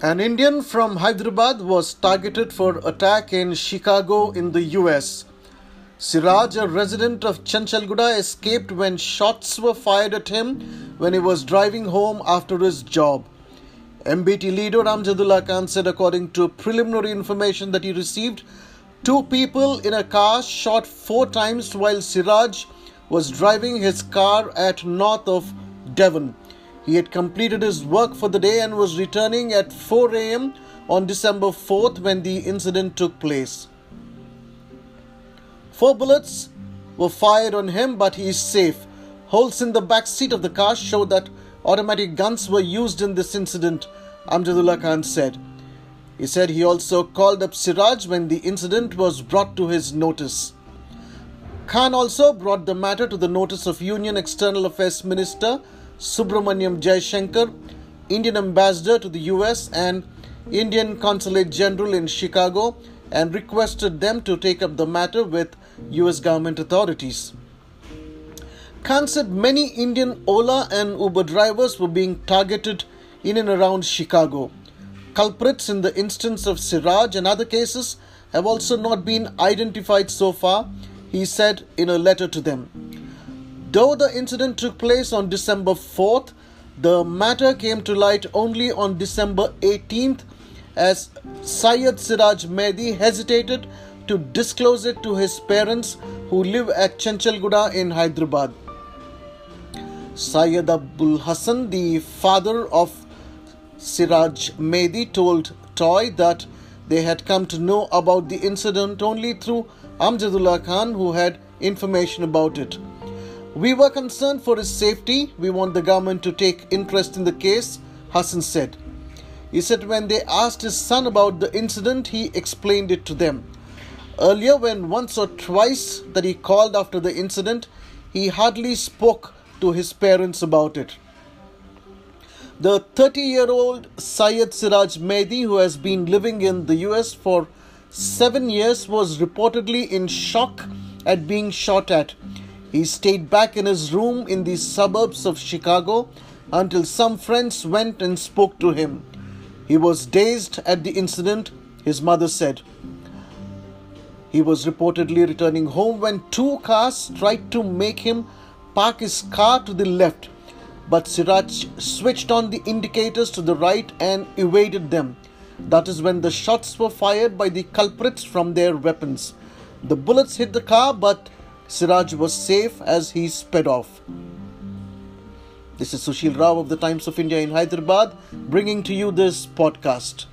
An Indian from Hyderabad was targeted for attack in Chicago in the US. Siraj, a resident of Chanchalguda, escaped when shots were fired at him when he was driving home after his job. MBT leader Amjadullah Khan said, according to preliminary information that he received, two people in a car shot four times while Siraj was driving his car at north of Devon. He had completed his work for the day and was returning at 4 am on December 4th when the incident took place. Four bullets were fired on him, but he is safe. Holes in the back seat of the car show that automatic guns were used in this incident, Amjadullah Khan said. He said he also called up Siraj when the incident was brought to his notice. Khan also brought the matter to the notice of Union External Affairs Minister Subrahmanyam Jaishankar, Indian ambassador to the US, and Indian Consulate General in Chicago and requested them to take up the matter with US government authorities. Khan said many Indian Ola and Uber drivers were being targeted in and around Chicago. Culprits in the instance of Siraj and other cases have also not been identified so far, he said in a letter to them. Though the incident took place on December 4th, the matter came to light only on December 18th as Syed Siraj Mehdi hesitated to disclose it to his parents who live at Chanchalguda in Hyderabad. Syed Abul Hassan, the father of Siraj Mehdi, told TOI that they had come to know about the incident only through Amjadullah Khan, who had information about it. We were concerned for his safety. We want the government to take interest in the case, Hassan said. He said when they asked his son about the incident, he explained it to them. Earlier, when once or twice that he called after the incident, he hardly spoke to his parents about it. The 30 year old Syed Siraj Mehdi, who has been living in the US for seven years, was reportedly in shock at being shot at. He stayed back in his room in the suburbs of Chicago until some friends went and spoke to him. He was dazed at the incident, his mother said. He was reportedly returning home when two cars tried to make him park his car to the left, but Siraj switched on the indicators to the right and evaded them. That is when the shots were fired by the culprits from their weapons. The bullets hit the car, but Siraj was safe as he sped off. This is Sushil Rao of the Times of India in Hyderabad bringing to you this podcast.